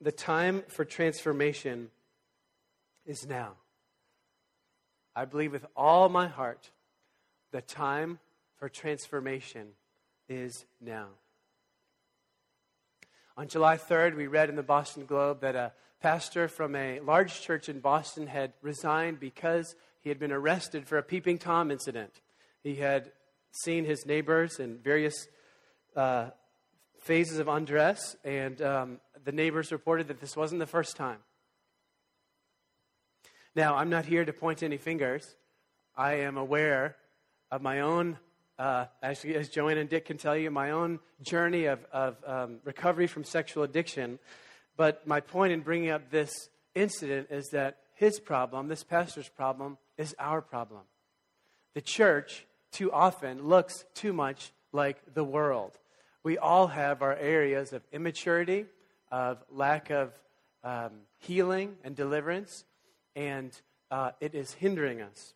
the time for transformation is now. I believe with all my heart the time for transformation is now. On July 3rd, we read in the Boston Globe that a pastor from a large church in Boston had resigned because he had been arrested for a peeping Tom incident. He had seen his neighbors in various uh, phases of undress, and um, the neighbors reported that this wasn't the first time. Now, I'm not here to point any fingers. I am aware of my own, uh, actually, as Joanne and Dick can tell you, my own journey of, of um, recovery from sexual addiction. But my point in bringing up this incident is that his problem, this pastor's problem, is our problem. The church too often looks too much like the world. We all have our areas of immaturity, of lack of um, healing and deliverance, and uh, it is hindering us.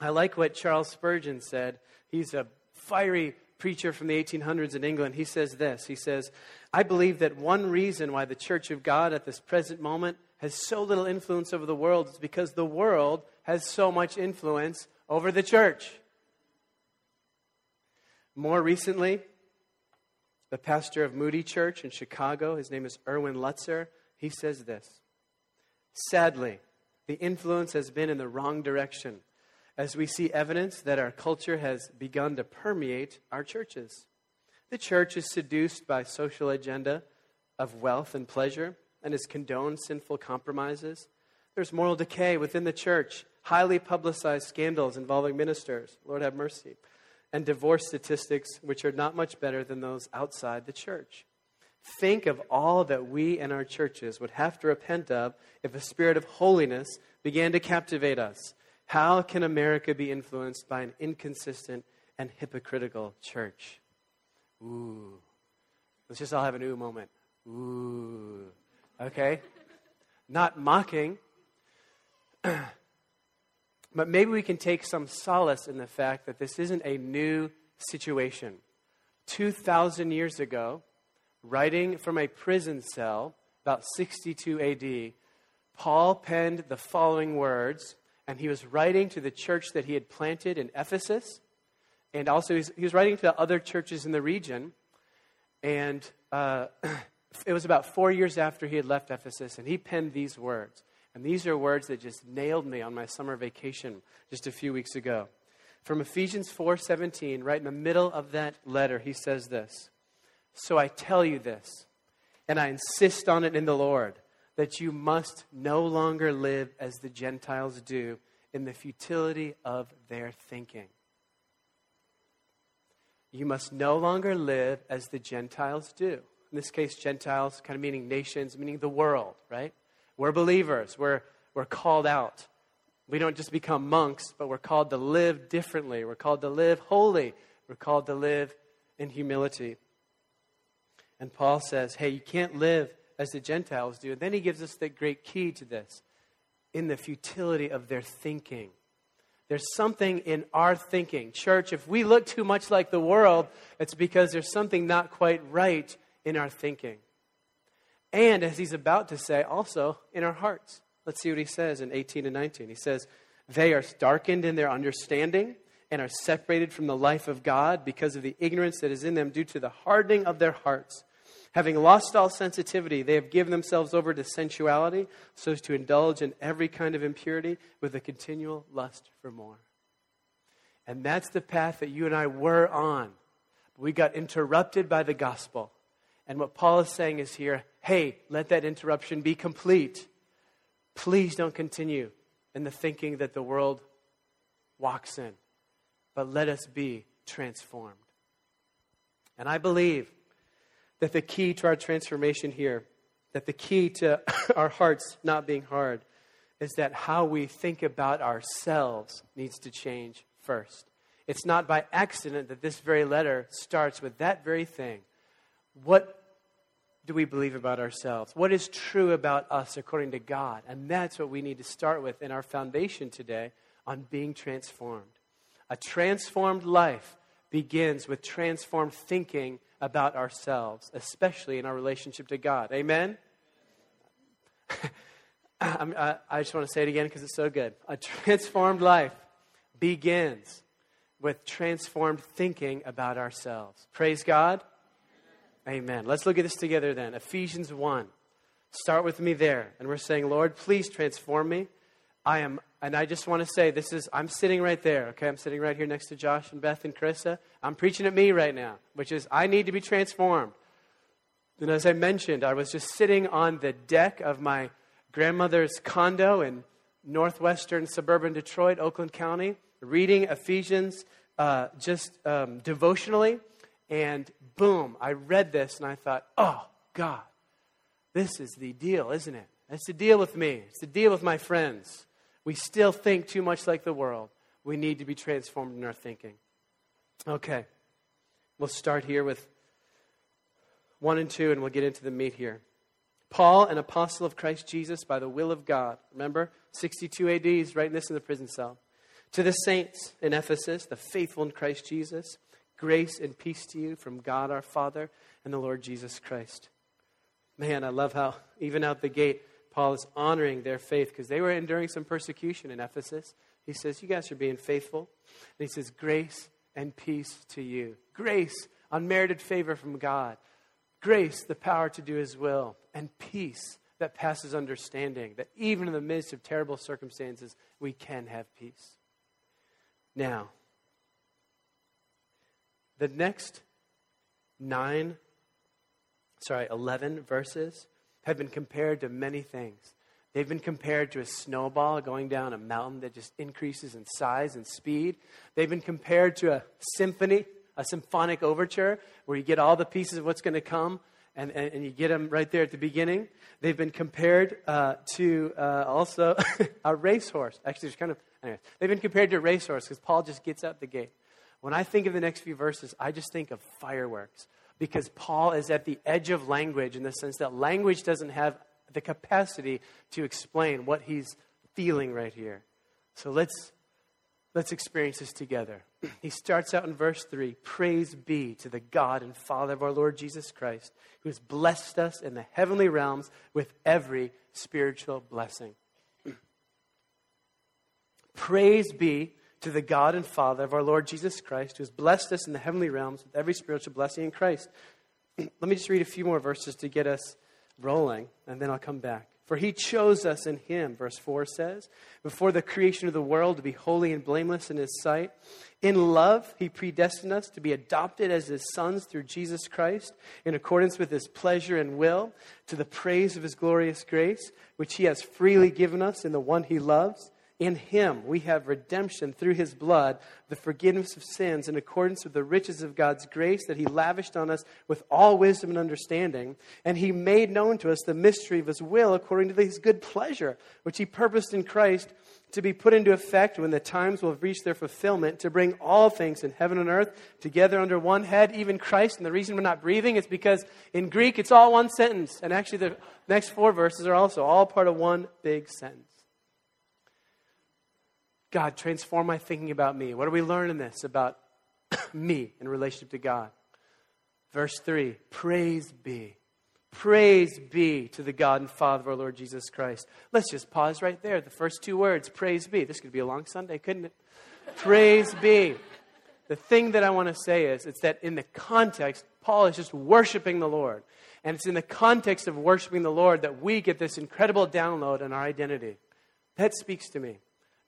I like what Charles Spurgeon said. He's a fiery preacher from the 1800s in England. He says this He says, I believe that one reason why the Church of God at this present moment has so little influence over the world is because the world has so much influence over the church. More recently, the pastor of Moody Church in Chicago, his name is Erwin Lutzer, he says this Sadly, the influence has been in the wrong direction as we see evidence that our culture has begun to permeate our churches. The church is seduced by social agenda of wealth and pleasure and has condoned sinful compromises. There's moral decay within the church, highly publicized scandals involving ministers, Lord have mercy, and divorce statistics which are not much better than those outside the church. Think of all that we and our churches would have to repent of if a spirit of holiness began to captivate us. How can America be influenced by an inconsistent and hypocritical church? Ooh. Let's just all have an ooh moment. Ooh. Okay? Not mocking. but maybe we can take some solace in the fact that this isn't a new situation. 2,000 years ago, writing from a prison cell, about 62 AD, Paul penned the following words, and he was writing to the church that he had planted in Ephesus, and also he was writing to other churches in the region. And uh, it was about four years after he had left Ephesus, and he penned these words. And these are words that just nailed me on my summer vacation just a few weeks ago. From Ephesians 4:17, right in the middle of that letter, he says this. So I tell you this, and I insist on it in the Lord, that you must no longer live as the Gentiles do in the futility of their thinking. You must no longer live as the Gentiles do. In this case, Gentiles, kind of meaning nations, meaning the world, right? We're believers. We're, we're called out. We don't just become monks, but we're called to live differently. We're called to live holy. We're called to live in humility. And Paul says, hey, you can't live as the Gentiles do. And then he gives us the great key to this in the futility of their thinking. There's something in our thinking. Church, if we look too much like the world, it's because there's something not quite right in our thinking. And as he's about to say, also in our hearts. Let's see what he says in 18 and 19. He says, They are darkened in their understanding and are separated from the life of God because of the ignorance that is in them due to the hardening of their hearts. Having lost all sensitivity, they have given themselves over to sensuality so as to indulge in every kind of impurity with a continual lust for more. And that's the path that you and I were on. We got interrupted by the gospel. And what Paul is saying is here hey, let that interruption be complete. Please don't continue in the thinking that the world walks in, but let us be transformed. And I believe that the key to our transformation here, that the key to our hearts not being hard, is that how we think about ourselves needs to change first. It's not by accident that this very letter starts with that very thing. What do we believe about ourselves? What is true about us according to God? And that's what we need to start with in our foundation today on being transformed. A transformed life begins with transformed thinking about ourselves, especially in our relationship to God. Amen? I, I just want to say it again because it's so good. A transformed life begins with transformed thinking about ourselves. Praise God. Amen. Let's look at this together then. Ephesians 1. Start with me there. And we're saying, Lord, please transform me. I am, and I just want to say, this is, I'm sitting right there, okay? I'm sitting right here next to Josh and Beth and Carissa. I'm preaching at me right now, which is, I need to be transformed. And as I mentioned, I was just sitting on the deck of my grandmother's condo in northwestern suburban Detroit, Oakland County, reading Ephesians uh, just um, devotionally. And boom, I read this and I thought, oh, God, this is the deal, isn't it? It's the deal with me, it's the deal with my friends. We still think too much like the world. We need to be transformed in our thinking. Okay, we'll start here with 1 and 2, and we'll get into the meat here. Paul, an apostle of Christ Jesus by the will of God. Remember, 62 AD, he's writing this in the prison cell. To the saints in Ephesus, the faithful in Christ Jesus, grace and peace to you from God our Father and the Lord Jesus Christ. Man, I love how, even out the gate, Paul is honoring their faith because they were enduring some persecution in Ephesus. He says, You guys are being faithful. And he says, Grace and peace to you. Grace, unmerited favor from God. Grace, the power to do his will. And peace that passes understanding, that even in the midst of terrible circumstances, we can have peace. Now, the next nine, sorry, 11 verses have been compared to many things. They've been compared to a snowball going down a mountain that just increases in size and speed. They've been compared to a symphony, a symphonic overture, where you get all the pieces of what's going to come and, and, and, you get them right there at the beginning. They've been compared uh, to uh, also a racehorse. Actually, there's kind of, anyway, they've been compared to a racehorse because Paul just gets out the gate. When I think of the next few verses, I just think of fireworks because Paul is at the edge of language in the sense that language doesn't have the capacity to explain what he's feeling right here. So let's let's experience this together. He starts out in verse 3 Praise be to the God and Father of our Lord Jesus Christ, who has blessed us in the heavenly realms with every spiritual blessing. Praise be to the God and Father of our Lord Jesus Christ, who has blessed us in the heavenly realms with every spiritual blessing in Christ. Let me just read a few more verses to get us rolling, and then I'll come back. For he chose us in him, verse 4 says, before the creation of the world to be holy and blameless in his sight. In love, he predestined us to be adopted as his sons through Jesus Christ, in accordance with his pleasure and will, to the praise of his glorious grace, which he has freely given us in the one he loves. In him we have redemption through his blood, the forgiveness of sins in accordance with the riches of God's grace that he lavished on us with all wisdom and understanding. And he made known to us the mystery of his will according to his good pleasure, which he purposed in Christ to be put into effect when the times will have reached their fulfillment, to bring all things in heaven and earth together under one head, even Christ. And the reason we're not breathing is because in Greek it's all one sentence. And actually, the next four verses are also all part of one big sentence. God, transform my thinking about me. What do we learn in this about me in relationship to God? Verse 3 Praise be. Praise be to the God and Father of our Lord Jesus Christ. Let's just pause right there. The first two words, praise be. This could be a long Sunday, couldn't it? praise be. The thing that I want to say is, it's that in the context, Paul is just worshiping the Lord. And it's in the context of worshiping the Lord that we get this incredible download on our identity. That speaks to me.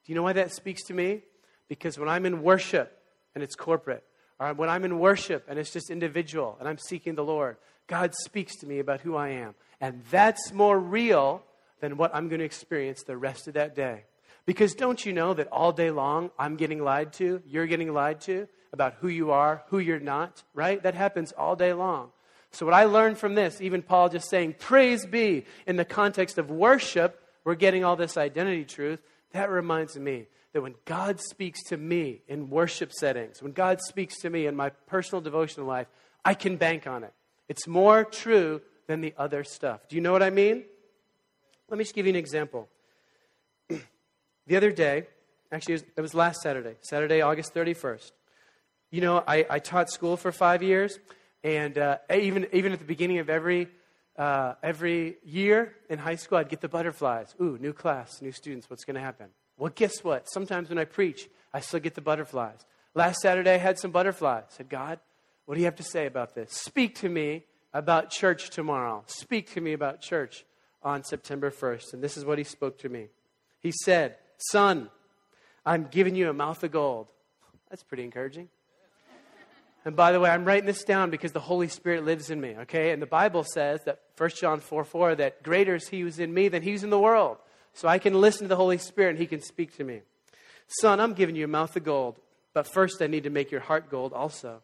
Do you know why that speaks to me? Because when I'm in worship and it's corporate, or when I'm in worship and it's just individual and I'm seeking the Lord, God speaks to me about who I am. And that's more real than what I'm going to experience the rest of that day. Because don't you know that all day long I'm getting lied to, you're getting lied to about who you are, who you're not, right? That happens all day long. So, what I learned from this, even Paul just saying, Praise be, in the context of worship, we're getting all this identity truth. That reminds me that when God speaks to me in worship settings, when God speaks to me in my personal devotional life, I can bank on it. It's more true than the other stuff. Do you know what I mean? Let me just give you an example. the other day, actually, it was, it was, last Saturday, Saturday, August 31st. You know, I, I taught school for five years, and uh, even, even at the beginning of every uh, every year in high school, I'd get the butterflies. Ooh, new class, new students, what's going to happen? Well, guess what? Sometimes when I preach, I still get the butterflies. Last Saturday, I had some butterflies. I said, God, what do you have to say about this? Speak to me about church tomorrow. Speak to me about church on September 1st. And this is what he spoke to me. He said, Son, I'm giving you a mouth of gold. That's pretty encouraging. And by the way, I'm writing this down because the Holy Spirit lives in me, okay? And the Bible says that 1 John 4 4, that greater is he who's in me than he who's in the world. So I can listen to the Holy Spirit and he can speak to me. Son, I'm giving you a mouth of gold, but first I need to make your heart gold also.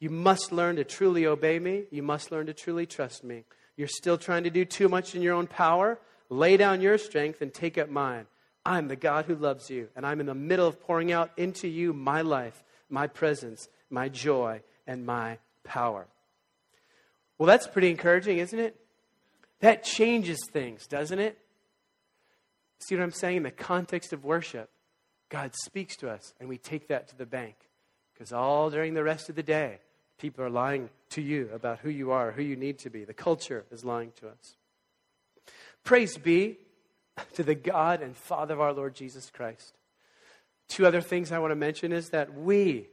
You must learn to truly obey me. You must learn to truly trust me. You're still trying to do too much in your own power. Lay down your strength and take up mine. I'm the God who loves you, and I'm in the middle of pouring out into you my life, my presence, my joy, and my power. Well, that's pretty encouraging, isn't it? That changes things, doesn't it? See what I'm saying? In the context of worship, God speaks to us, and we take that to the bank. Because all during the rest of the day, people are lying to you about who you are, who you need to be. The culture is lying to us. Praise be to the God and Father of our Lord Jesus Christ. Two other things I want to mention is that we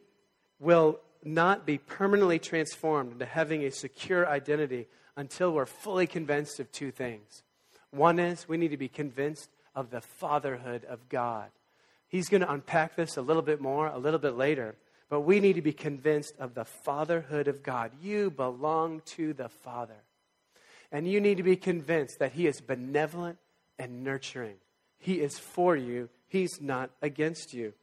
will not be permanently transformed into having a secure identity until we're fully convinced of two things. One is we need to be convinced of the fatherhood of God. He's going to unpack this a little bit more a little bit later, but we need to be convinced of the fatherhood of God. You belong to the Father. And you need to be convinced that He is benevolent and nurturing. He is for you, He's not against you.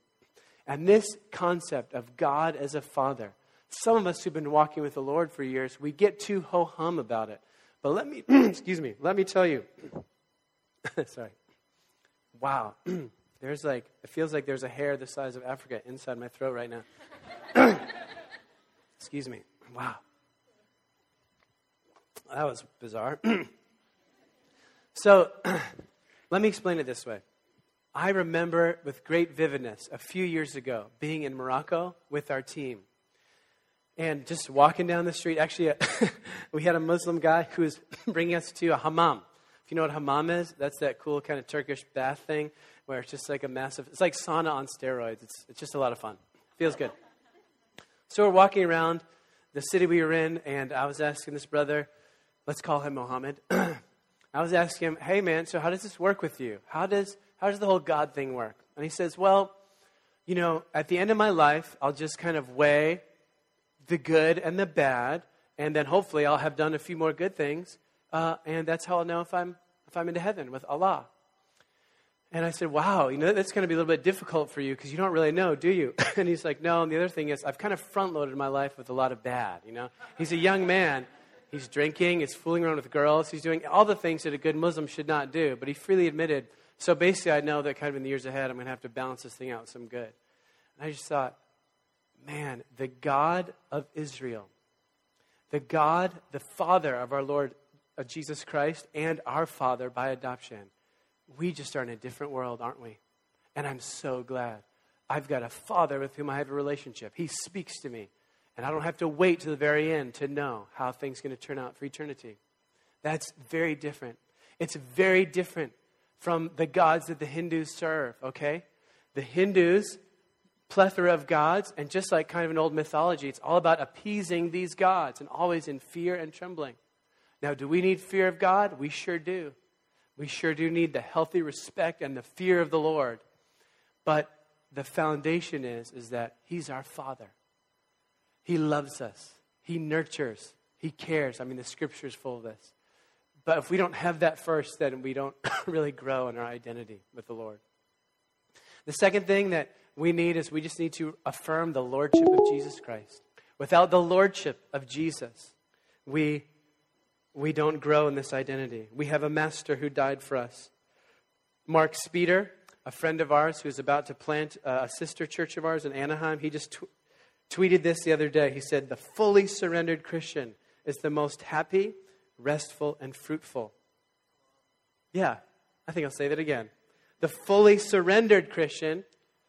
And this concept of God as a father, some of us who've been walking with the Lord for years, we get too ho hum about it. But let me, excuse me, let me tell you. sorry. Wow. there's like, it feels like there's a hair the size of Africa inside my throat right now. excuse me. Wow. That was bizarre. so, let me explain it this way. I remember with great vividness a few years ago being in Morocco with our team and just walking down the street. Actually, uh, we had a Muslim guy who was bringing us to a hammam. If you know what hammam is, that's that cool kind of Turkish bath thing where it's just like a massive, it's like sauna on steroids. It's, it's just a lot of fun. Feels good. So we're walking around the city we were in, and I was asking this brother, let's call him Mohammed. I was asking him, hey man, so how does this work with you? How does how does the whole God thing work? And he says, Well, you know, at the end of my life, I'll just kind of weigh the good and the bad, and then hopefully I'll have done a few more good things, uh, and that's how I'll know if I'm, if I'm into heaven with Allah. And I said, Wow, you know, that's going to be a little bit difficult for you because you don't really know, do you? and he's like, No, and the other thing is, I've kind of front loaded my life with a lot of bad, you know? He's a young man. He's drinking, he's fooling around with girls, he's doing all the things that a good Muslim should not do. But he freely admitted, so basically, I know that kind of in the years ahead, I'm going to have to balance this thing out some good. And I just thought, man, the God of Israel, the God, the Father of our Lord of Jesus Christ, and our Father by adoption, we just are in a different world, aren't we? And I'm so glad. I've got a Father with whom I have a relationship. He speaks to me. And I don't have to wait to the very end to know how things are going to turn out for eternity. That's very different. It's very different from the gods that the Hindus serve, okay? The Hindus, plethora of gods, and just like kind of an old mythology, it's all about appeasing these gods and always in fear and trembling. Now, do we need fear of God? We sure do. We sure do need the healthy respect and the fear of the Lord. But the foundation is, is that He's our Father. He loves us. He nurtures. He cares. I mean, the scripture is full of this. But if we don't have that first, then we don't really grow in our identity with the Lord. The second thing that we need is we just need to affirm the lordship of Jesus Christ. Without the lordship of Jesus, we, we don't grow in this identity. We have a master who died for us. Mark Speeder, a friend of ours who's about to plant a sister church of ours in Anaheim, he just tw- tweeted this the other day. He said, The fully surrendered Christian is the most happy restful, and fruitful. Yeah, I think I'll say that again. The fully surrendered Christian,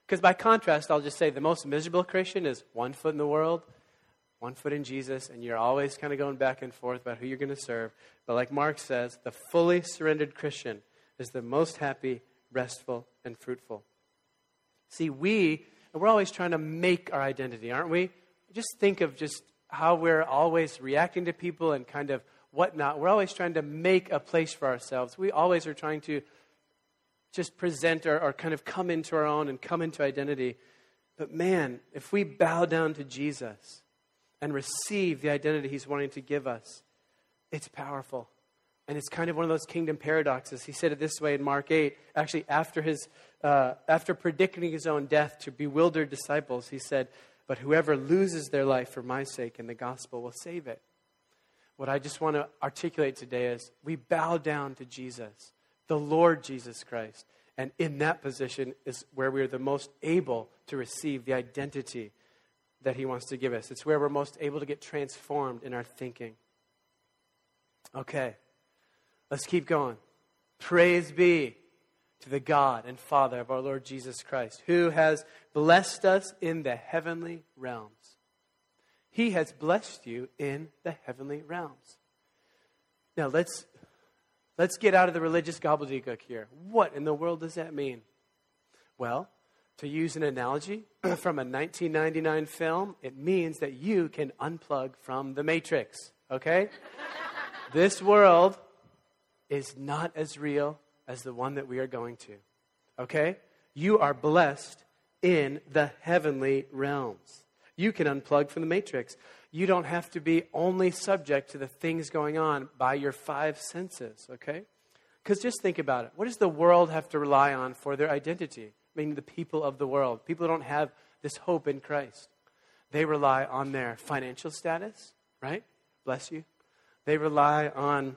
because by contrast, I'll just say the most miserable Christian is one foot in the world, one foot in Jesus, and you're always kind of going back and forth about who you're going to serve. But like Mark says, the fully surrendered Christian is the most happy, restful, and fruitful. See, we, we're always trying to make our identity, aren't we? Just think of just how we're always reacting to people and kind of whatnot. We're always trying to make a place for ourselves. We always are trying to just present or, or kind of come into our own and come into identity. But man, if we bow down to Jesus and receive the identity he's wanting to give us, it's powerful. And it's kind of one of those kingdom paradoxes. He said it this way in Mark 8. Actually, after, his, uh, after predicting his own death to bewildered disciples, he said, But whoever loses their life for my sake and the gospel will save it. What I just want to articulate today is we bow down to Jesus the Lord Jesus Christ. And in that position is where we are the most able to receive the identity that He wants to give us. It's where we're most able to get transformed in our thinking. Okay, let's keep going. Praise be to the God and Father of our Lord Jesus Christ, who has blessed us in the heavenly realms. He has blessed you in the heavenly realms. Now let's Let's get out of the religious gobbledygook here. What in the world does that mean? Well, to use an analogy from a 1999 film, it means that you can unplug from the matrix, okay? this world is not as real as the one that we are going to, okay? You are blessed in the heavenly realms. You can unplug from the matrix you don't have to be only subject to the things going on by your five senses, okay? Because just think about it. What does the world have to rely on for their identity? Meaning the people of the world. People don't have this hope in Christ. They rely on their financial status, right? Bless you. They rely on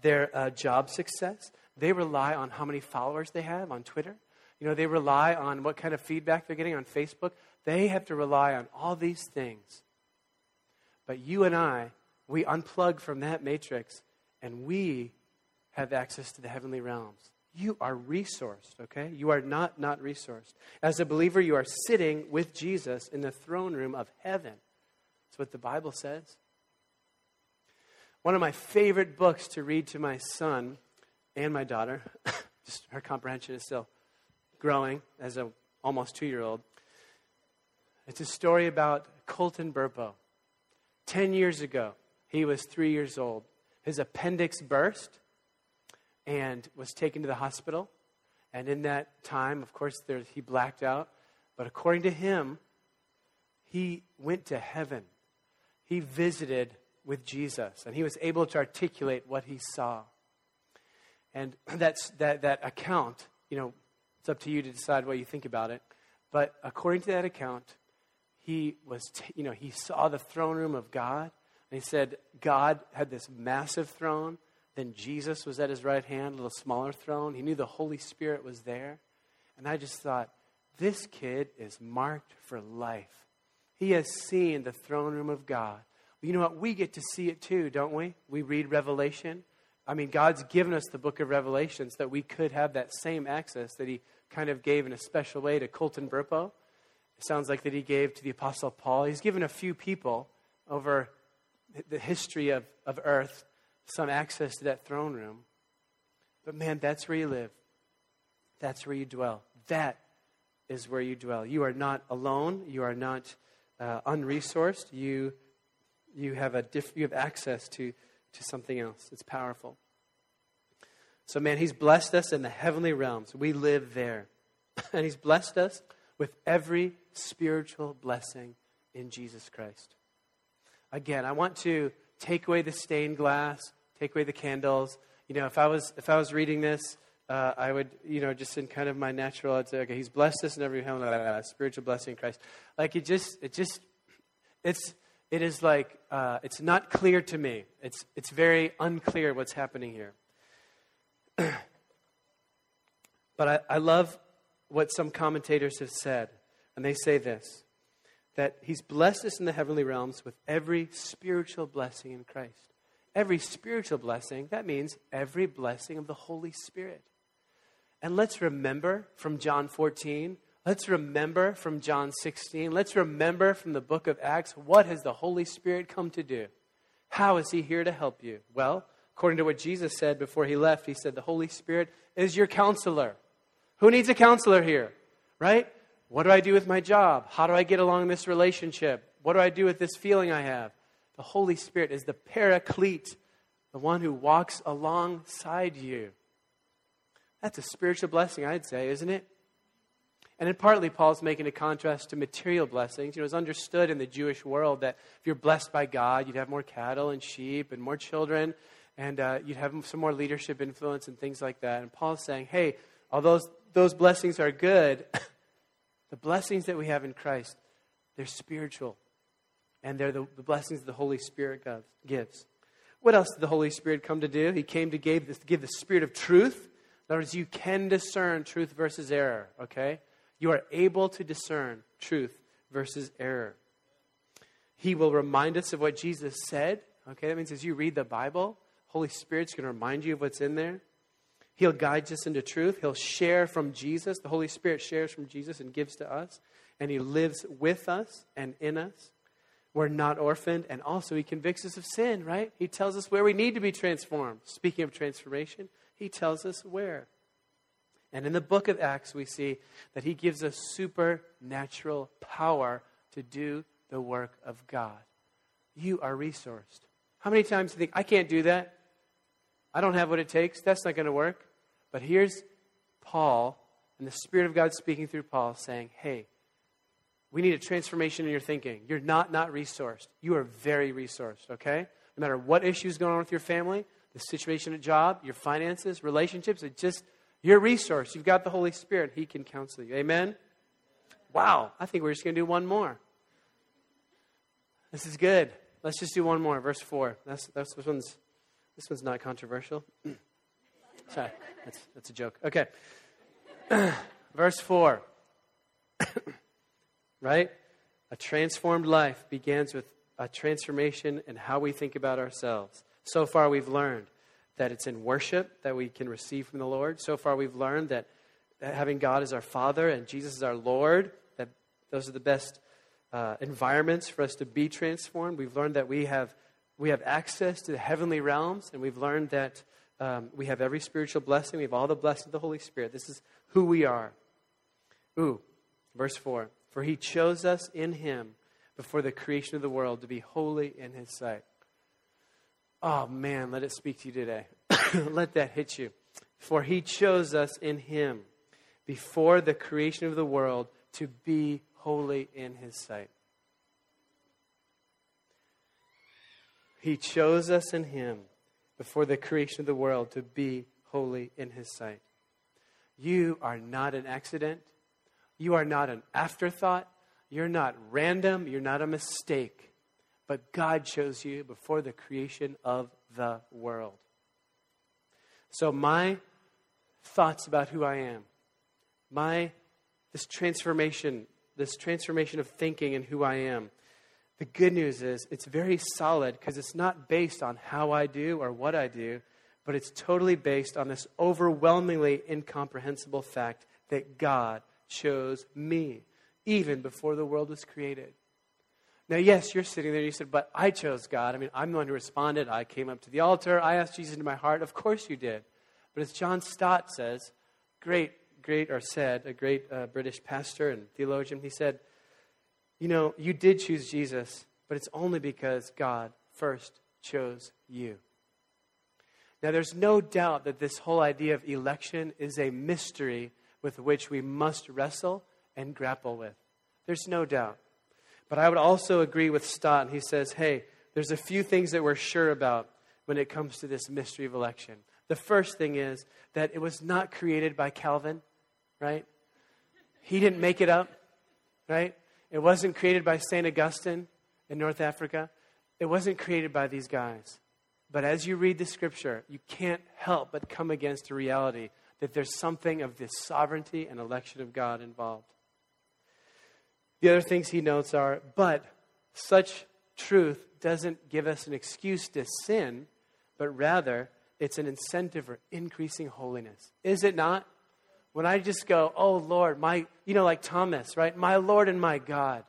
their uh, job success. They rely on how many followers they have on Twitter. You know, they rely on what kind of feedback they're getting on Facebook. They have to rely on all these things. But you and I, we unplug from that matrix and we have access to the heavenly realms. You are resourced, okay? You are not not resourced. As a believer, you are sitting with Jesus in the throne room of heaven. That's what the Bible says. One of my favorite books to read to my son and my daughter, just her comprehension is still growing as a almost two year old, it's a story about Colton Burpo. Ten years ago, he was three years old. His appendix burst and was taken to the hospital. And in that time, of course, there, he blacked out. But according to him, he went to heaven. He visited with Jesus, and he was able to articulate what he saw. And that's, that, that account, you know, it's up to you to decide what you think about it. But according to that account, he was, t- you know, he saw the throne room of God. And he said, God had this massive throne. Then Jesus was at his right hand, a little smaller throne. He knew the Holy Spirit was there. And I just thought, this kid is marked for life. He has seen the throne room of God. You know what? We get to see it too, don't we? We read Revelation. I mean, God's given us the book of Revelations that we could have that same access that He kind of gave in a special way to Colton Burpo It sounds like that he gave to the Apostle Paul. He's given a few people over the history of, of earth some access to that throne room. But man, that's where you live. That's where you dwell. That is where you dwell. You are not alone. You are not uh, unresourced. You, you, have a diff- you have access to, to something else. It's powerful. So, man, He's blessed us in the heavenly realms. We live there. and He's blessed us with every spiritual blessing in Jesus Christ. Again, I want to take away the stained glass, take away the candles. You know, if I was if I was reading this, uh, I would, you know, just in kind of my natural, I'd say, okay, He's blessed us in every blah, spiritual blessing in Christ. Like it just, it just, it's, it is like uh, it's not clear to me. It's it's very unclear what's happening here. but I, I love what some commentators have said. And they say this that He's blessed us in the heavenly realms with every spiritual blessing in Christ. Every spiritual blessing, that means every blessing of the Holy Spirit. And let's remember from John 14 Let's remember from John 16. Let's remember from the book of Acts what has the Holy Spirit come to do? How is he here to help you? Well, according to what Jesus said before he left, he said, The Holy Spirit is your counselor. Who needs a counselor here? Right? What do I do with my job? How do I get along in this relationship? What do I do with this feeling I have? The Holy Spirit is the paraclete, the one who walks alongside you. That's a spiritual blessing, I'd say, isn't it? And then partly, Paul's making a contrast to material blessings. You know, it's understood in the Jewish world that if you're blessed by God, you'd have more cattle and sheep and more children, and uh, you'd have some more leadership influence and things like that. And Paul's saying, hey, although those, those blessings are good, the blessings that we have in Christ, they're spiritual. And they're the, the blessings the Holy Spirit gives. What else did the Holy Spirit come to do? He came to give, this, give the spirit of truth. In other words, you can discern truth versus error, okay? You are able to discern truth versus error. He will remind us of what Jesus said. Okay, that means as you read the Bible, Holy Spirit's going to remind you of what's in there. He'll guide us into truth. He'll share from Jesus. The Holy Spirit shares from Jesus and gives to us. And He lives with us and in us. We're not orphaned. And also, He convicts us of sin, right? He tells us where we need to be transformed. Speaking of transformation, He tells us where. And in the book of Acts, we see that he gives us supernatural power to do the work of God. You are resourced. How many times do you think, I can't do that? I don't have what it takes. That's not going to work. But here's Paul and the Spirit of God speaking through Paul saying, hey, we need a transformation in your thinking. You're not not resourced. You are very resourced, okay? No matter what issues going on with your family, the situation at job, your finances, relationships, it just you're resource. You've got the Holy Spirit. He can counsel you. Amen? Wow. I think we're just going to do one more. This is good. Let's just do one more. Verse 4. That's, that's, this, one's, this one's not controversial. Sorry. That's, that's a joke. Okay. Verse 4. right? A transformed life begins with a transformation in how we think about ourselves. So far, we've learned that it's in worship that we can receive from the Lord. So far, we've learned that having God as our Father and Jesus as our Lord, that those are the best uh, environments for us to be transformed. We've learned that we have, we have access to the heavenly realms, and we've learned that um, we have every spiritual blessing. We have all the blessings of the Holy Spirit. This is who we are. Ooh, verse 4 For he chose us in him before the creation of the world to be holy in his sight. Oh man, let it speak to you today. let that hit you. For he chose us in him before the creation of the world to be holy in his sight. He chose us in him before the creation of the world to be holy in his sight. You are not an accident. You are not an afterthought. You're not random. You're not a mistake but God chose you before the creation of the world. So, my thoughts about who I am, my this transformation, this transformation of thinking and who I am, the good news is it's very solid because it's not based on how I do or what I do, but it's totally based on this overwhelmingly incomprehensible fact that God chose me even before the world was created. Now, yes, you're sitting there and you said, but I chose God. I mean, I'm the one who responded. I came up to the altar. I asked Jesus into my heart. Of course you did. But as John Stott says, great, great, or said, a great uh, British pastor and theologian, he said, you know, you did choose Jesus, but it's only because God first chose you. Now, there's no doubt that this whole idea of election is a mystery with which we must wrestle and grapple with. There's no doubt. But I would also agree with Stott. He says, hey, there's a few things that we're sure about when it comes to this mystery of election. The first thing is that it was not created by Calvin, right? He didn't make it up, right? It wasn't created by St. Augustine in North Africa. It wasn't created by these guys. But as you read the scripture, you can't help but come against a reality that there's something of this sovereignty and election of God involved. The other things he notes are, but such truth doesn't give us an excuse to sin, but rather it's an incentive for increasing holiness. Is it not? When I just go, oh Lord, my, you know, like Thomas, right? My Lord and my God.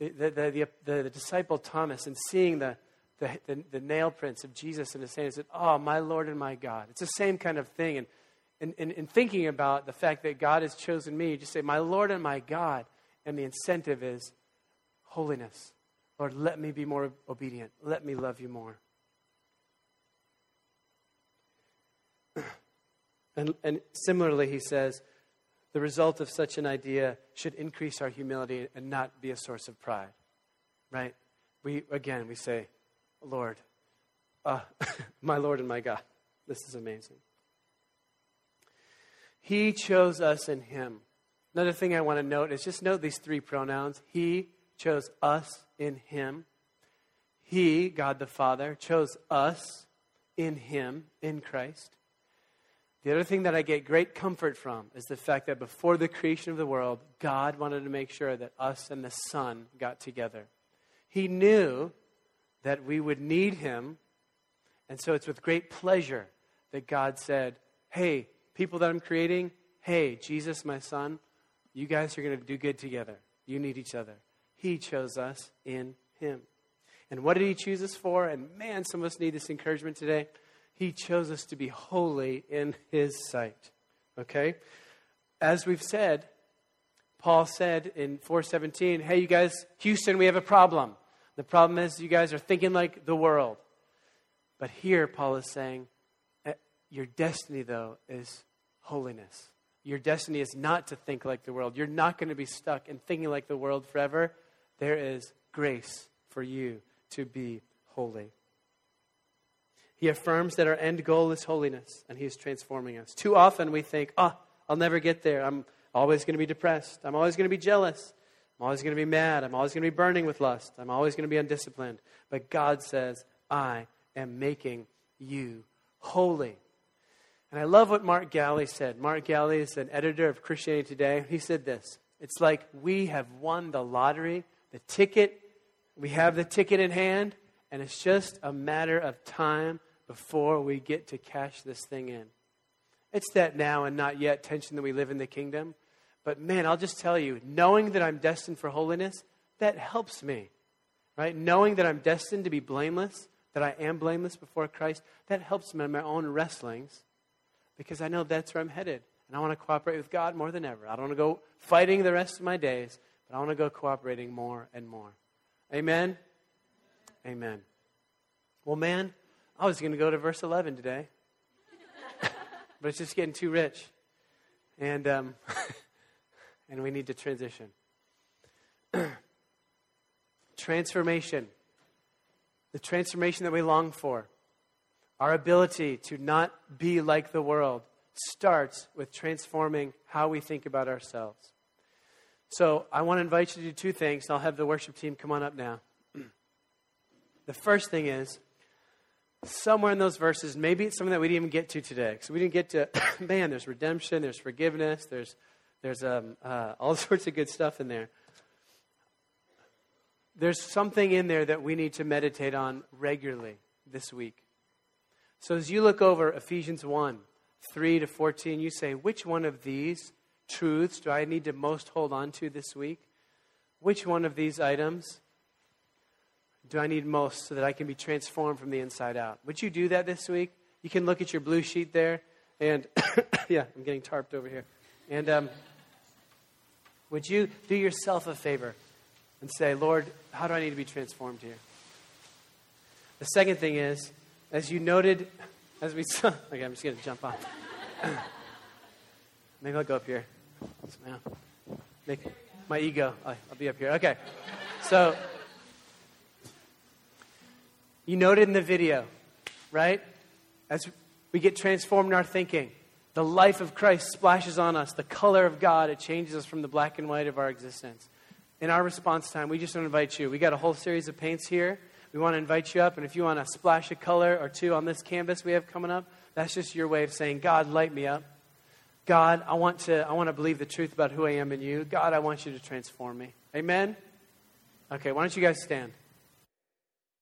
The, the, the, the, disciple Thomas and seeing the, the, the, the, nail prints of Jesus in his hand and said, Oh, my Lord and my God. It's the same kind of thing. And in, in thinking about the fact that God has chosen me, you just say, My Lord and my God. And the incentive is holiness. Lord, let me be more obedient. Let me love you more. and, and similarly, he says, the result of such an idea should increase our humility and not be a source of pride. Right? We, again, we say, Lord, uh, my Lord and my God. This is amazing. He chose us in Him. Another thing I want to note is just note these three pronouns. He chose us in Him. He, God the Father, chose us in Him, in Christ. The other thing that I get great comfort from is the fact that before the creation of the world, God wanted to make sure that us and the Son got together. He knew that we would need him. And so it's with great pleasure that God said, Hey, people that I'm creating, hey, Jesus, my son, you guys are going to do good together. You need each other. He chose us in him. And what did he choose us for? And man, some of us need this encouragement today. He chose us to be holy in his sight. Okay? As we've said, Paul said in 417, hey, you guys, Houston, we have a problem. The problem is you guys are thinking like the world. But here, Paul is saying, eh, your destiny, though, is holiness. Your destiny is not to think like the world. You're not going to be stuck in thinking like the world forever. There is grace for you to be holy. He affirms that our end goal is holiness, and He is transforming us. Too often we think, oh, I'll never get there. I'm always going to be depressed. I'm always going to be jealous. I'm always going to be mad. I'm always going to be burning with lust. I'm always going to be undisciplined. But God says, I am making you holy. And I love what Mark Galli said. Mark Galli is an editor of Christianity Today. He said this It's like we have won the lottery, the ticket, we have the ticket in hand, and it's just a matter of time before we get to cash this thing in. It's that now and not yet tension that we live in the kingdom. But man, I'll just tell you, knowing that I'm destined for holiness, that helps me. Right? Knowing that I'm destined to be blameless, that I am blameless before Christ, that helps me in my own wrestlings because I know that's where I'm headed. And I want to cooperate with God more than ever. I don't want to go fighting the rest of my days, but I want to go cooperating more and more. Amen? Amen. Well, man, I was going to go to verse 11 today, but it's just getting too rich. And um, and we need to transition. transformation. The transformation that we long for. Our ability to not be like the world starts with transforming how we think about ourselves. So I want to invite you to do two things. I'll have the worship team come on up now. the first thing is, somewhere in those verses, maybe it's something that we didn't even get to today. So we didn't get to, man, there's redemption, there's forgiveness, there's there's um, uh, all sorts of good stuff in there. There's something in there that we need to meditate on regularly this week. So as you look over Ephesians 1 3 to 14, you say, which one of these truths do I need to most hold on to this week? Which one of these items do I need most so that I can be transformed from the inside out? Would you do that this week? You can look at your blue sheet there, and yeah, I'm getting tarped over here. And um, would you do yourself a favor and say, Lord, how do I need to be transformed here? The second thing is, as you noted, as we saw, okay, I'm just going to jump on. Maybe I'll go up here. Make my ego, I'll be up here. Okay. So, you noted in the video, right? As we get transformed in our thinking, the life of Christ splashes on us, the color of God, it changes us from the black and white of our existence. In our response time, we just want to invite you. We got a whole series of paints here. We want to invite you up, and if you want a splash of color or two on this canvas we have coming up, that's just your way of saying, God, light me up. God, I want to, I want to believe the truth about who I am in you. God, I want you to transform me. Amen? Okay, why don't you guys stand?